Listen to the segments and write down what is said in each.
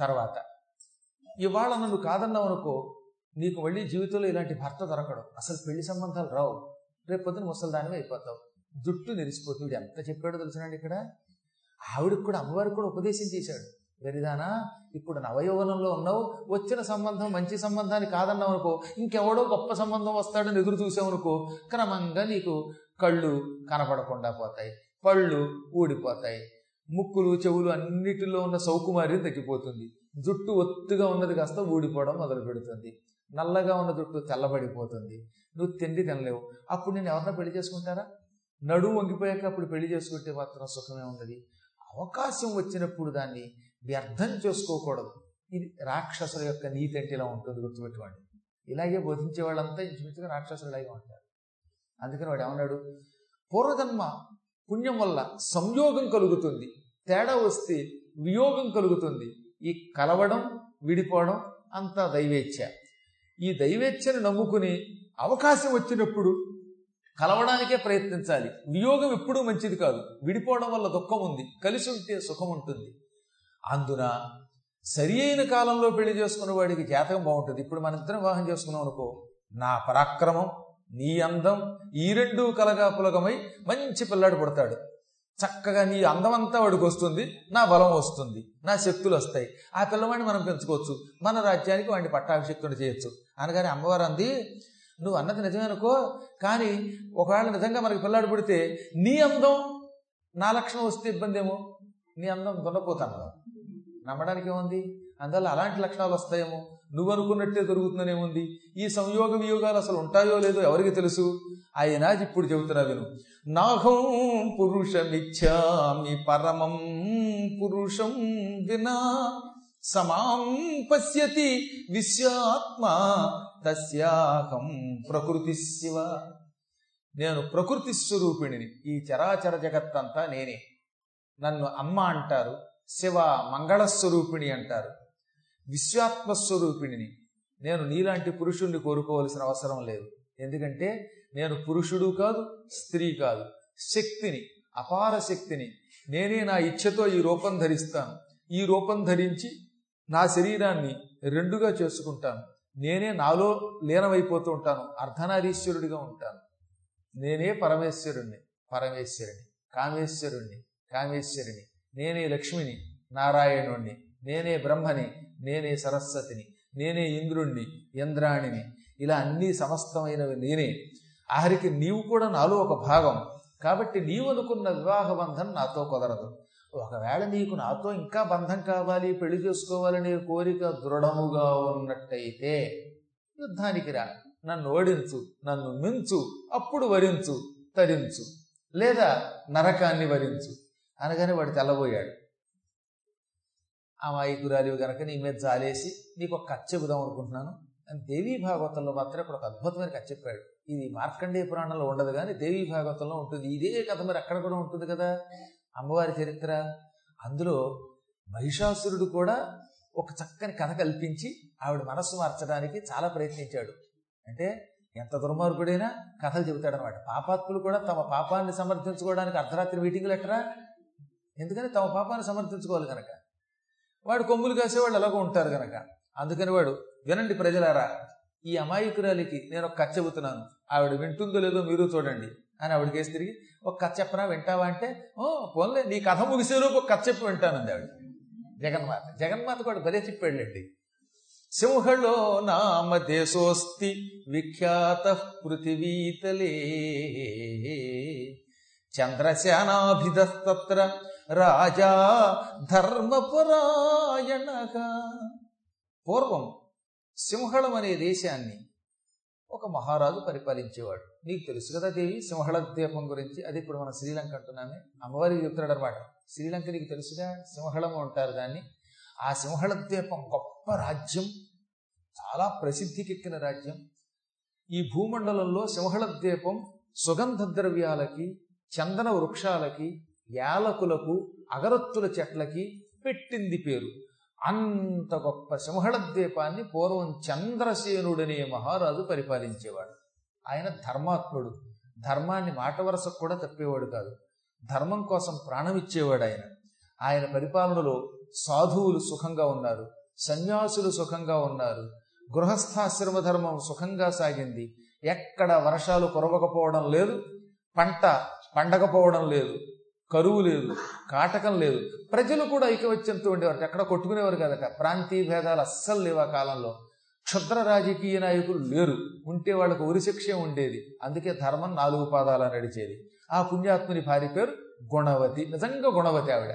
తర్వాత. ఇవాళ నన్ను కాదన్నావు అనుకో నీకు మళ్ళీ జీవితంలో ఇలాంటి భర్త దొరకడు. అసలు పెళ్ళి సంబంధాలు రావు. రేపు పొద్దున ముసలిదానివే అయిపోతావు. జుట్టు నెరిసిపోతుంది ఎంత చెప్పాడో తెలుసునండి ఇక్కడ? ఆవిడకి కూడా అమ్మవారికి కూడా ఉపదేశం చేశాడు. వెరిదానా ఇప్పుడు నవయౌవనంలో ఉన్నావు వచ్చిన సంబంధం మంచి సంబంధాన్ని కాదన్నావు అనుకో ఇంకెవడో గొప్ప సంబంధం వస్తాడని ఎదురు చూసావనుకో క్రమంగా నీకు కళ్ళు కనపడకుండా పోతాయి. పళ్ళు ఊడిపోతాయి. ముక్కులు చెవులు అన్నిటిలో ఉన్న సౌకుమారి తగ్గిపోతుంది. జుట్టు ఒత్తుగా ఉన్నది కాస్త ఊడిపోవడం మొదలు పెడుతుంది. నల్లగా ఉన్న జుట్టు తెల్లబడిపోతుంది. నువ్వు తిండి తినలేవు. అప్పుడు నేను ఎవరన్నా పెళ్ళి చేసుకుంటారా నడువు వంగిపోయాక అప్పుడు పెళ్ళి చేసుకుంటే మాత్రం సుఖమే ఉన్నది అవకాశం వచ్చినప్పుడు దాన్ని వ్యర్థం చేసుకోకూడదు. ఇది రాక్షసుల యొక్క నీతి అంటే ఇలా ఉంటుంది గుర్తుపెట్టుకోండి. ఇలాగే బోధించే వాళ్ళంతా ఇంచుమించుగా రాక్షసులాగే ఉంటారు. అందుకని వాడు ఏమన్నాడు? పూర్వజన్మ పుణ్యం వల్ల సంయోగం కలుగుతుంది. తేడా వస్తే వియోగం కలుగుతుంది. ఈ కలవడం విడిపోవడం అంతా దైవేచ్ఛ. ఈ దైవేచ్ఛను నమ్ముకుని అవకాశం వచ్చినప్పుడు కలవడానికే ప్రయత్నించాలి. వియోగం ఎప్పుడూ మంచిది కాదు. విడిపోవడం వల్ల దుఃఖం ఉంది. కలిసి ఉంటే సుఖం ఉంటుంది. అందున సరి అయిన కాలంలో పెళ్ళి చేసుకున్న వాడికి జాతకం బాగుంటుంది. ఇప్పుడు మన ఇద్దరం వివాహం చేసుకున్నాం అనుకో నా పరాక్రమం నీ అందం ఈ రెండు కలగా పులగమై మంచి పిల్లాడు పుడతాడు. చక్కగా నీ అందమంతా వాడికి వస్తుంది నా బలం వస్తుంది నా శక్తులు వస్తాయి. ఆ పిల్లవాడిని మనం పెంచుకోవచ్చు. మన రాజ్యానికి వాడిని పట్టాభిషక్తుడు చేయొచ్చు. అనగానే అమ్మవారు అంది నువ్వు అన్నది నిజమే అనుకో కానీ ఒకవేళ నిజంగా మనకి పిల్లాడు పుడితే నీ అందం నా లక్షణం వస్తే ఇబ్బంది ఏమో నీ అందం దున్నపోతాను నమ్మడానికి ఏముంది? అందువల్ల అలాంటి లక్షణాలు వస్తాయేమో? నువ్వు అనుకున్నట్టే దొరుకుతుందనేముంది? ఈ సంయోగ వియోగాలు అసలు ఉంటాయో లేదో ఎవరికి తెలుసు? అయినా ఇప్పుడు చెబుతున్నా విను. నాహం పురుషమిచ్చామి పరమం పురుషం వినా సమాం పశ్యతి విశ్వాత్మ తస్యాహం ప్రకృతి శివ. నేను ప్రకృతి స్వరూపిణిని ఈ చరాచర జగత్తంతా నేనే. నన్ను అమ్మ అంటారు శివ మంగళస్వరూపిణి అంటారు. విశ్వాత్మస్వరూపిణిని నేను నీలాంటి పురుషుణ్ణి కోరుకోవలసిన అవసరం లేదు. ఎందుకంటే నేను పురుషుడు కాదు స్త్రీ కాదు. శక్తిని అపార శక్తిని నేనే నా ఇచ్ఛతో ఈ రూపం ధరిస్తాను. ఈ రూపం ధరించి నా శరీరాన్ని రెండుగా చేసుకుంటాను. నేనే నాలో లీనమైపోతూ ఉంటాను. అర్ధనారీశ్వరుడిగా ఉంటాను. నేనే పరమేశ్వరుణ్ణి పరమేశ్వరుని కామేశ్వరుణ్ణి కామేశ్వరుని నేనే లక్ష్మిని నారాయణుణ్ణి. నేనే బ్రహ్మని నేనే సరస్వతిని. నేనే ఇంద్రుణ్ణి ఇంద్రాణిని. ఇలా అన్ని సమస్తమైనవి నేనే ఆఖరికి నీవు కూడా నాలో ఒక భాగం. కాబట్టి నీవు అనుకున్న వివాహ బంధం నాతో కుదరదు. ఒకవేళ నీకు నాతో ఇంకా బంధం కావాలి పెళ్ళి చేసుకోవాలనే కోరిక దృఢముగా ఉన్నట్టయితే యుద్ధానికి రా. నన్ను ఓడించు నన్ను మించు అప్పుడు వరించు తరించు. లేదా నరకాన్ని వరించు. అనగానే వాడు తెల్లబోయాడు. అమాయకురాలివి గనక నీ మీద జాలేసి నీకు ఒక కథ చెబుదాం అనుకుంటున్నాను. దేవీ భాగవతంలో మాత్రం ఇప్పుడు ఒక అద్భుతమైన కథ చెప్పాడు. ఇది మార్కండేయ పురాణంలో ఉండదు కానీ దేవీ భాగవతంలో ఉంటుంది. ఇదే కథ మరి అక్కడ కూడా ఉంటుంది కదా? అమ్మవారి చరిత్ర. అందులో మహిషాసురుడు కూడా ఒక చక్కని కథ కల్పించి ఆవిడ మనస్సు మార్చడానికి చాలా ప్రయత్నించాడు. అంటే ఎంత దుర్మార్గుడైనా కథలు చెబుతాడనమాట పాపాత్ములు కూడా తమ పాపాన్ని సమర్థించుకోవడానికి అర్ధరాత్రి మీటింగులు ఎట్టరా ఎందుకని? తమ పాపాన్ని సమర్థించుకోవాలి కనుక వాడు కొమ్ములు కాసేవాళ్ళు ఎలాగో ఉంటారు కనుక అందుకని వాడు వినండి ప్రజలారా ఈ అమాయకురాలికి నేను ఒక కథ చెబుతున్నాను. ఆవిడ వింటుందో లేదో మీరు చూడండి. అని ఆవిడకేసి తిరిగి ఒక కథ చెప్పనా? వింటావా? అంటే ఓ పోన్లే నీ కథ ముగిసేలోపు ఒక కథ చెప్పి వింటానంది ఆవిడ. జగన్మాత జగన్మాత కూడా భలే చెప్పాడండి సింహలో నామ దేశోస్తి విఖ్యాత పృథివీతలే. చంద్రశానాభిధస్తత్ర రాజా ధర్మపురాయణగా. పూర్వం సింహళం అనే దేశాన్ని ఒక మహారాజు పరిపాలించేవాడు. నీకు తెలుసు కదా దేవి సింహళ ద్వీపం గురించి. అది ఇప్పుడు మనం శ్రీలంక అంటున్నామే. అమ్మవారికి చెప్తున్నాడు అనమాట శ్రీలంక నీకు తెలుసుగా? సింహళం అంటారు దాన్ని. ఆ సింహళ ద్వీపం గొప్ప రాజ్యం. చాలా ప్రసిద్ధికెక్కిన రాజ్యం. ఈ భూమండలంలో సింహళ ద్వీపం సుగంధ ద్రవ్యాలకి చందన వృక్షాలకి యాలకులకు అగరత్తుల చెట్లకి పెట్టింది పేరు. అంత గొప్ప సింహళ ద్వీపాన్ని పూర్వం చంద్రసేనుడనే మహారాజు పరిపాలించేవాడు. ఆయన ధర్మాత్ముడు. ధర్మాన్ని మాట వరసకు కూడా తప్పేవాడు కాదు. ధర్మం కోసం ప్రాణం ఇచ్చేవాడు ఆయన. ఆయన పరిపాలనలో సాధువులు సుఖంగా ఉన్నారు. సన్యాసులు సుఖంగా ఉన్నారు. గృహస్థాశ్రమ ధర్మం సుఖంగా సాగింది. ఎక్కడ వర్షాలు కురవకపోవడం లేదు. పంట పండకపోవడం లేదు. కరువు లేదు కాటకం లేదు. ప్రజలు కూడా ఐకవత్యంతో ఉండేవారు ఎక్కడ కొట్టుకునేవారు కదట ప్రాంతీయ భేదాలు అస్సలు లేవు ఆ కాలంలో. క్షుద్ర రాజకీయ నాయకులు లేరు. ఉంటే వాళ్ళకు ఉరిశిక్ష ఉండేది. అందుకే ధర్మం నాలుగు పాదాల నడిచేది. ఆ పుణ్యాత్ముని భార్య పేరు గుణవతి. నిజంగా గుణవతి ఆవిడ.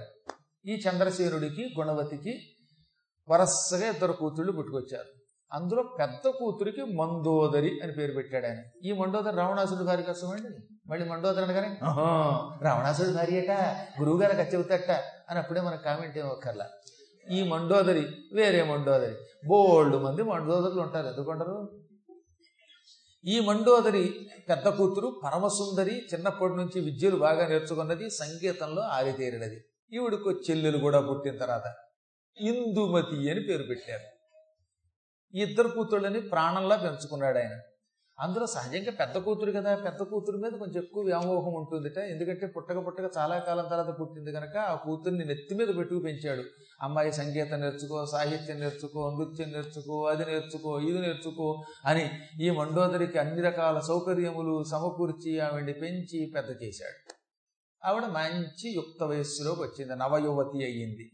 ఈ చంద్రసేనుడికి గుణవతికి వరసగా ఇద్దరు కూతుళ్ళు పుట్టుకొచ్చారు. అందులో పెద్ద కూతురికి మందోదరి అని పేరు పెట్టాడు ఆయన. ఈ మండోదరి రావణాసుడి భార్య కష్టమండి అండి. మళ్ళీ మండోదరి అనగానే "ఆహా, రావణాసుడి భార్యట గురువుగారు కచ్చెవుతట అని అప్పుడే మనకు కామెంట్ ఏమక్కర్లా. ఈ మండోదరి వేరే మండోదరి. బోల్డ్ మంది మండోదరులు ఉంటారు. ఎందుకుంటారు ఈ మండోదరి పెద్ద కూతురు పరమసుందరి చిన్నప్పటి నుంచి విద్యలు బాగా నేర్చుకున్నది సంగీతంలో ఆరితేరినది. ఈవిడికి చెల్లెలు కూడా పుట్టిన తర్వాత ఇందుమతి అని పేరు పెట్టారు. ఈ ఇద్దరు కూతుళ్ళని ప్రాణంలా పెంచుకున్నాడు ఆయన. అందులో సహజంగా పెద్ద కూతురు కదా పెద్ద కూతురు మీద కొంచెం ఎక్కువ వ్యామోహం ఉంటుందిట. ఎందుకంటే పుట్టక పుట్టక చాలా కాలం తర్వాత పుట్టింది కనుక ఆ కూతుర్ని నెత్తి మీద పెట్టుకు పెంచాడు. అమ్మాయి సంగీతం నేర్చుకో సాహిత్యం నేర్చుకో నృత్యం నేర్చుకో అది నేర్చుకో ఇది నేర్చుకో అని ఈ మండోదరికి అన్ని రకాల సౌకర్యములు సమకూర్చి ఆవిడ్ని పెంచి పెద్ద చేశాడు. ఆవిడ మంచి యుక్త వయస్సులోకి వచ్చింది నవయువతి అయ్యింది.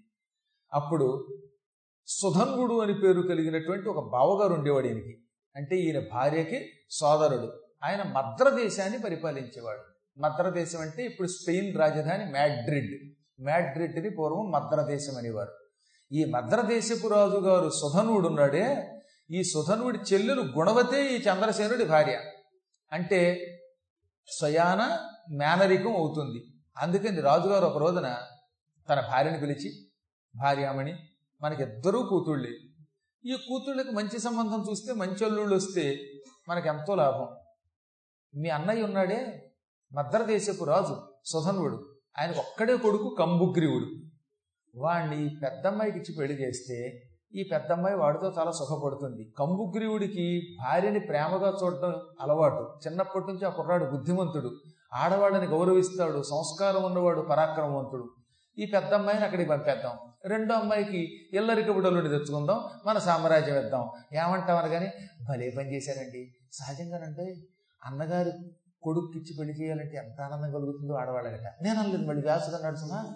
అప్పుడు సుధన్వుడు అని పేరు కలిగినటువంటి ఒక బావగారు ఉండేవాడు ఈయనకి. అంటే ఈయన భార్యకి సోదరుడు. ఆయన మద్రదేశాన్ని పరిపాలించేవాడు. మద్రదేశం అంటే ఇప్పుడు స్పెయిన్ రాజధాని మ్యాడ్రిడ్ మ్యాడ్రిడ్ని పూర్వం మద్రదేశం అనేవారు. ఈ మద్రదేశపు రాజుగారు రాజు గారు సుధనుడు ఉన్నాడే. ఈ సుధనుడి చెల్లెలు గుణవతే ఈ చంద్రసేనుడి భార్య. అంటే స్వయాన మేనరికం అవుతుంది. అందుకని రాజుగారు ఒక రోజున తన భార్యను పిలిచి భార్యామణి మనకిద్దరూ కూతుళ్ళే. ఈ కూతుళ్ళకి మంచి సంబంధం చూస్తే మంచి అల్లుళ్ళు వస్తే మనకెంతో లాభం. మీ అన్నయ్య ఉన్నాడే మద్రదేశపు రాజు సుధన్వుడు ఆయనకు ఒక్కడే కొడుకు కంబుగ్రీవుడు. వాణ్ణి పెద్దమ్మాయికి ఇచ్చి పెళ్ళి చేస్తే ఈ పెద్దమ్మాయి వాడితో చాలా సుఖపడుతుంది. కంబుగ్రీవుడికి భార్యని ప్రేమగా చూడటం అలవాటు. చిన్నప్పటి నుంచి ఆ కుర్రాడు బుద్ధిమంతుడు. ఆడవాళ్ళని గౌరవిస్తాడు సంస్కారం ఉన్నవాడు పరాక్రమవంతుడు. ఈ పెద్ద అమ్మాయిని అక్కడికి పంపేద్దాం. రెండో అమ్మాయికి ఇల్లరిక బుడలుని తెచ్చుకుందాం. మన సామ్రాజ్యం ఇద్దాం ఏమంటామని కానీ భలే పని చేశారండి. సహజంగానంటే అన్నగారు కొడుక్కిచ్చి పెళ్ళి చేయాలంటే ఎంత ఆనందం కలుగుతుందో ఆడవాళ్ళగట నేను అనలేదు. మళ్ళీ వ్యాసుడు నడుచున్నా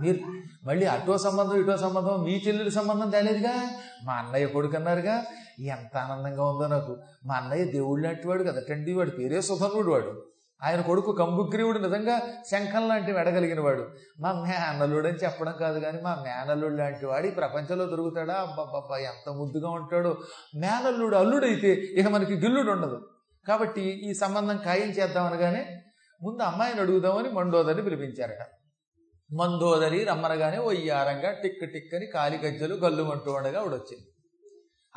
మీరు మళ్ళీ అటో సంబంధం ఇటో సంబంధం మీ చెల్లెలి సంబంధం తేలేదుగా? మా అన్నయ్య కొడుకు అన్నారుగా ఎంత ఆనందంగా ఉందో నాకు. మా అన్నయ్య దేవుడు లాంటి వాడు కదటండి వాడు పేరే సుధనుడు వాడు. ఆయన కొడుకు కంబుగ్రీవుడు నిజంగా శంఖం లాంటివి ఎడగలిగిన వాడు మా మేనల్లుడు అని చెప్పడం కాదు కానీ మా మేనల్లుడు లాంటి వాడు ఈ ప్రపంచంలో దొరుకుతాడా? అబ్బబ్బబ్బా ఎంత ముద్దుగా ఉంటాడో. మేనల్లుడు అల్లుడైతే ఇక మనకి గిల్లుడు ఉండదు. కాబట్టి ఈ సంబంధం ఖాయం చేద్దామనగానే ముందు అమ్మాయిని అడుగుదామని మండోదరిని పిలిపించారట. మందోదరి రమ్మనగానే ఒయ్యారంగా టిక్ టిక్ అని కాలి గజ్జలు గల్లుమంటూ ఉండగా ఆవిడ వచ్చింది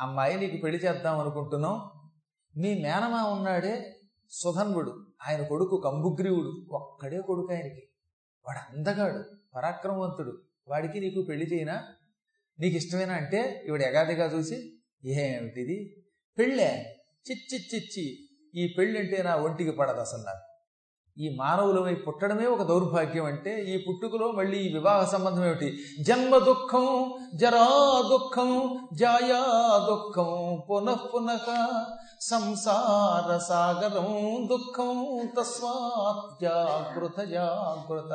అమ్మాయి నీకు పెళ్ళి చేద్దాం అనుకుంటున్నాం మీ మేనమా ఉన్నాడే సుధన్వుడు. ఆయన కొడుకు కంబుగ్రీవుడు ఒక్కడే కొడుకు ఆయనకి. వాడు అందగాడు పరాక్రమవంతుడు. వాడికి నీకు పెళ్ళి చేయనా? నీకు ఇష్టమేనా అంటే ఇవిడ ఎగాదిగా చూసి ఏమిటిది? పెళ్ళే? చిచ్చి చిచ్చి ఈ పెళ్ళంటే నా ఒంటికి పడదు అసలు నాకు ఈ మానవులమై పుట్టడమే ఒక దౌర్భాగ్యం అంటే ఈ పుట్టుకలో మళ్ళీ ఈ వివాహ సంబంధం ఏమిటి? జన్మ దుఃఖం జరా దుఃఖం జాయా దుఃఖం పునః పునః సంసార సాగరం దుఃఖం తస్మాత్ జాగృత జాగృత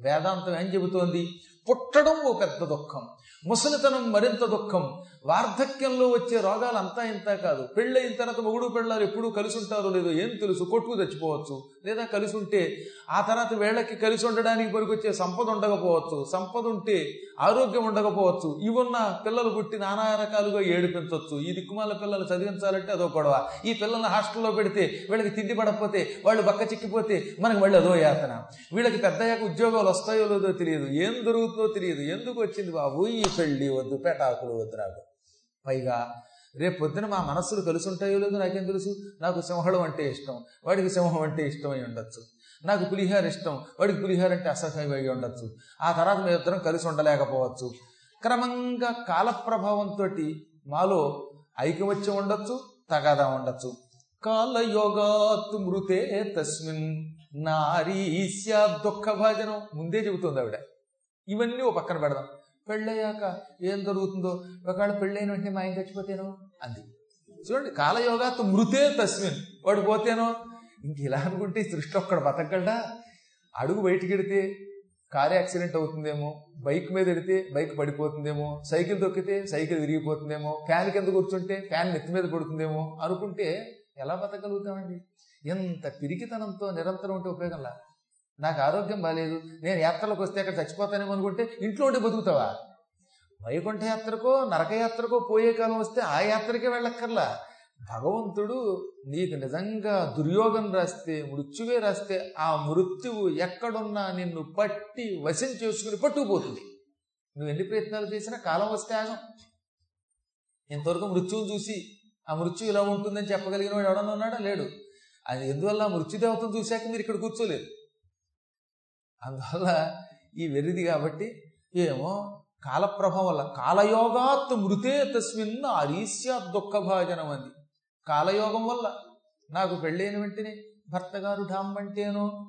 వేదాంతం ఏం చెబుతోంది? పుట్టడం ఓ పెద్ద దుఃఖం. ముసలితనం మరింత దుఃఖం. వార్ధక్యంలో వచ్చే రోగాలు అంతా ఇంత కాదు. పెళ్ళయిన తర్వాత మొగుడు పెళ్ళారు ఎప్పుడూ కలిసి ఉంటారో లేదో ఏం తెలుసు? కొట్టుకు తెచ్చిపోవచ్చు లేదా కలిసి ఉంటే ఆ తర్వాత వేళకి కలిసి ఉండడానికి పనికొచ్చే సంపద ఉండకపోవచ్చు. సంపద ఉంటే ఆరోగ్యం ఉండకపోవచ్చు. ఇవున్న పిల్లలు పుట్టి నానా రకాలుగా ఏడిపించవచ్చు ఈ దిక్కుమాల పిల్లలు చదివించాలంటే అదో గొడవ. ఈ పిల్లల్ని హాస్టల్లో పెడితే వీళ్ళకి తిండి పడకపోతే వాళ్ళు బక్క చిక్కిపోతే మనకి మళ్ళీ అదో యాతన. వీళ్ళకి పెద్దయ్యాక ఉద్యోగాలు వస్తాయో లేదో తెలియదు. ఏం జరుగుతుంది తెలియదు. ఎందుకు వచ్చింది బాబు? ఈ పెళ్ళి వద్దు పెటాకులు వద్దు నాకు. పైగా రేపు పొద్దున మా మనస్సులు కలిసి ఉంటాయో లేదో నాకేం తెలుసు? నాకు సింహళం అంటే ఇష్టం. వాడికి సింహం అంటే ఇష్టం ఉండొచ్చు. నాకు పులిహార ఇష్టం. వాడికి పులిహార అంటే అసహ్యమై ఉండొచ్చు. ఆ తర్వాత మేము ఇద్దరం కలిసి ఉండలేకపోవచ్చు. క్రమంగా కాలప్రభావంతో మాలో ఐకమత్యం ఉండొచ్చు తగాదా ఉండొచ్చు. కాలయోగాత్ మృతే తస్మిన్. నారీస్యా దుఃఖ భాజనం ముందే చెబుతుంది ఆవిడ. ఇవన్నీ ఓ పక్కన పెడదాం. పెళ్ళయ్యాక ఏం జరుగుతుందో? ఒకవేళ పెళ్ళైన వెంటనే మా ఆయన చచ్చిపోతేనో? అంది. చూడండి కాలయోగాత్ మృతే తస్మిన్. వాడు పోతేనో? ఇంక ఇలా అనుకుంటే సృష్టి ఒక్కడ బతకగలడా? అడుగు బయటికి ఎడితే కారు యాక్సిడెంట్ అవుతుందేమో? బైక్ మీద ఎడితే బైక్ పడిపోతుందేమో? సైకిల్ తొక్కితే సైకిల్ విరిగిపోతుందేమో? ఫ్యాన్ కింద కూర్చుంటే ఫ్యాన్ నెత్తి మీద పడుతుందేమో? అనుకుంటే ఎలా బతకగలుగుతామండి? ఎంత పిరికితనంతో నిరంతరం ఉంటే ఉపయోగంలా? నాకు ఆరోగ్యం బాగాలేదు నేను యాత్రలకు వస్తే అక్కడ చచ్చిపోతానేమో అనుకుంటే ఇంట్లో ఉండి బతుకుతావా? వైకుంఠ యాత్రకో నరకయాత్రకో పోయే కాలం వస్తే ఆ యాత్రకే వెళ్ళక్కర్లా. భగవంతుడు నీకు నిజంగా దుర్యోగం రాస్తే మృత్యువే రాస్తే ఆ మృత్యువు ఎక్కడున్నా నిన్ను పట్టి వశం చేసుకుని పట్టుకుపోతుంది. నువ్వు ఎన్ని ప్రయత్నాలు చేసినా కాలం వస్తే ఆగం. ఇంతవరకు మృత్యువుని చూసి ఆ మృత్యు ఇలా ఉంటుందని చెప్పగలిగిన వాడు ఎవడన్నా ఉన్నాడా? లేడు. అది ఎందువల్ల మృత్యుదేవతను చూశాక మీరు ఇక్కడ కూర్చోలేదు అందువల్ల ఈ వెరిది కాబట్టి ఏమో కాలప్రభావం వల్ల కాలయోగాత్ మృతే తస్మిన్ అరీస్యా దుఃఖభాజనం అంది. కాలయోగం వల్ల నాకు పెళ్ళైన వెంటనే భర్త గారు ఢామ్మంటేనో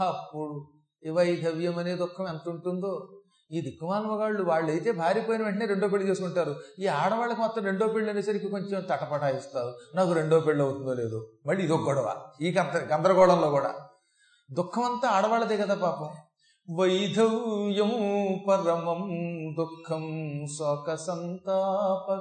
అప్పుడు ఇవైధవ్యం అనే దుఃఖం ఎంత ఉంటుందో? ఈ దిక్కుమాన్మగాళ్ళు వాళ్ళు అయితే భార్యపోయిన వెంటనే రెండో పెళ్ళి చేసుకుంటారు. ఈ ఆడవాళ్ళకి మొత్తం రెండో పెళ్ళి అనేసరికి కొంచెం తటపటాయిస్తారు. నాకు రెండో పెళ్ళి అవుతుందో లేదో? మళ్ళీ ఇదొక గొడవ. ఈ గందరగోళంలో కూడా. దుఃఖం అంతా ఆడవాళ్ళదే కదా పాపం. వైధవ్యం పరమం దుఃఖం శోక సంతాపకారకం